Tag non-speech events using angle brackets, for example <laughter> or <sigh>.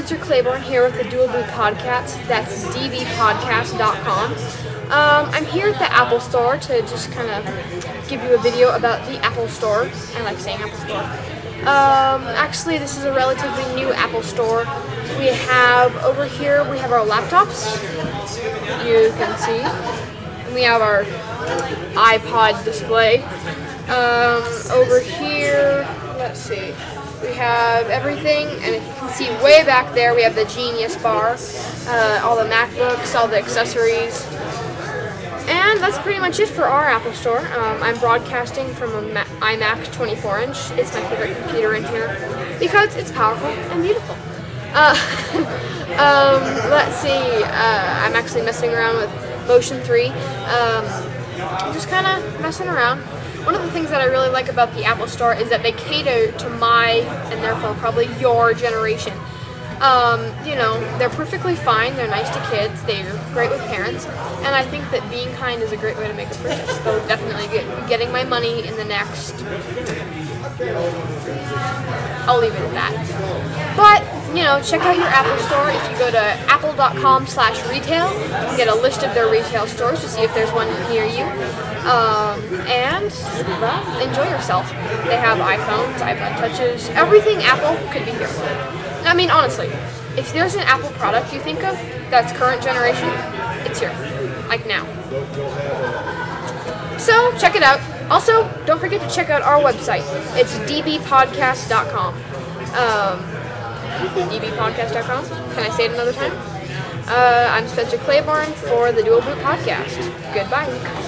Claiborne here with the Dual Boot Podcast. That's dbpodcast.com. Um, I'm here at the Apple Store to just kind of give you a video about the Apple Store. I like saying Apple Store. Um, actually, this is a relatively new Apple Store. We have over here, we have our laptops. You can see. And we have our iPod display. Um, over here, let's see. We have everything, and if you can see way back there, we have the Genius Bar, uh, all the MacBooks, all the accessories. And that's pretty much it for our Apple Store. Um, I'm broadcasting from a Ma- iMac 24 inch. It's my favorite computer in here because it's powerful and beautiful. Uh, <laughs> um, let's see. Uh, I'm actually messing around with Motion 3. Um, just kind of messing around. One of the things that I really like about the Apple Store is that they cater to my and therefore probably your generation. Um, you know, they're perfectly fine. They're nice to kids. They're great with parents, and I think that being kind is a great way to make a purchase. They'll definitely get getting my money in the next. I'll leave it at that. But you know, check out your Apple Store. If you go to apple.com slash retail, you can get a list of their retail stores to see if there's one near you. Um, and enjoy yourself. They have iPhones, iPod touches, everything Apple could be here. I mean, honestly, if there's an Apple product you think of that's current generation, it's here, like now. So check it out. Also, don't forget to check out our website. It's dbpodcast.com. Um, dbpodcast.com. Can I say it another time? Uh, I'm Spencer Claiborne for the Dual Boot Podcast. Goodbye.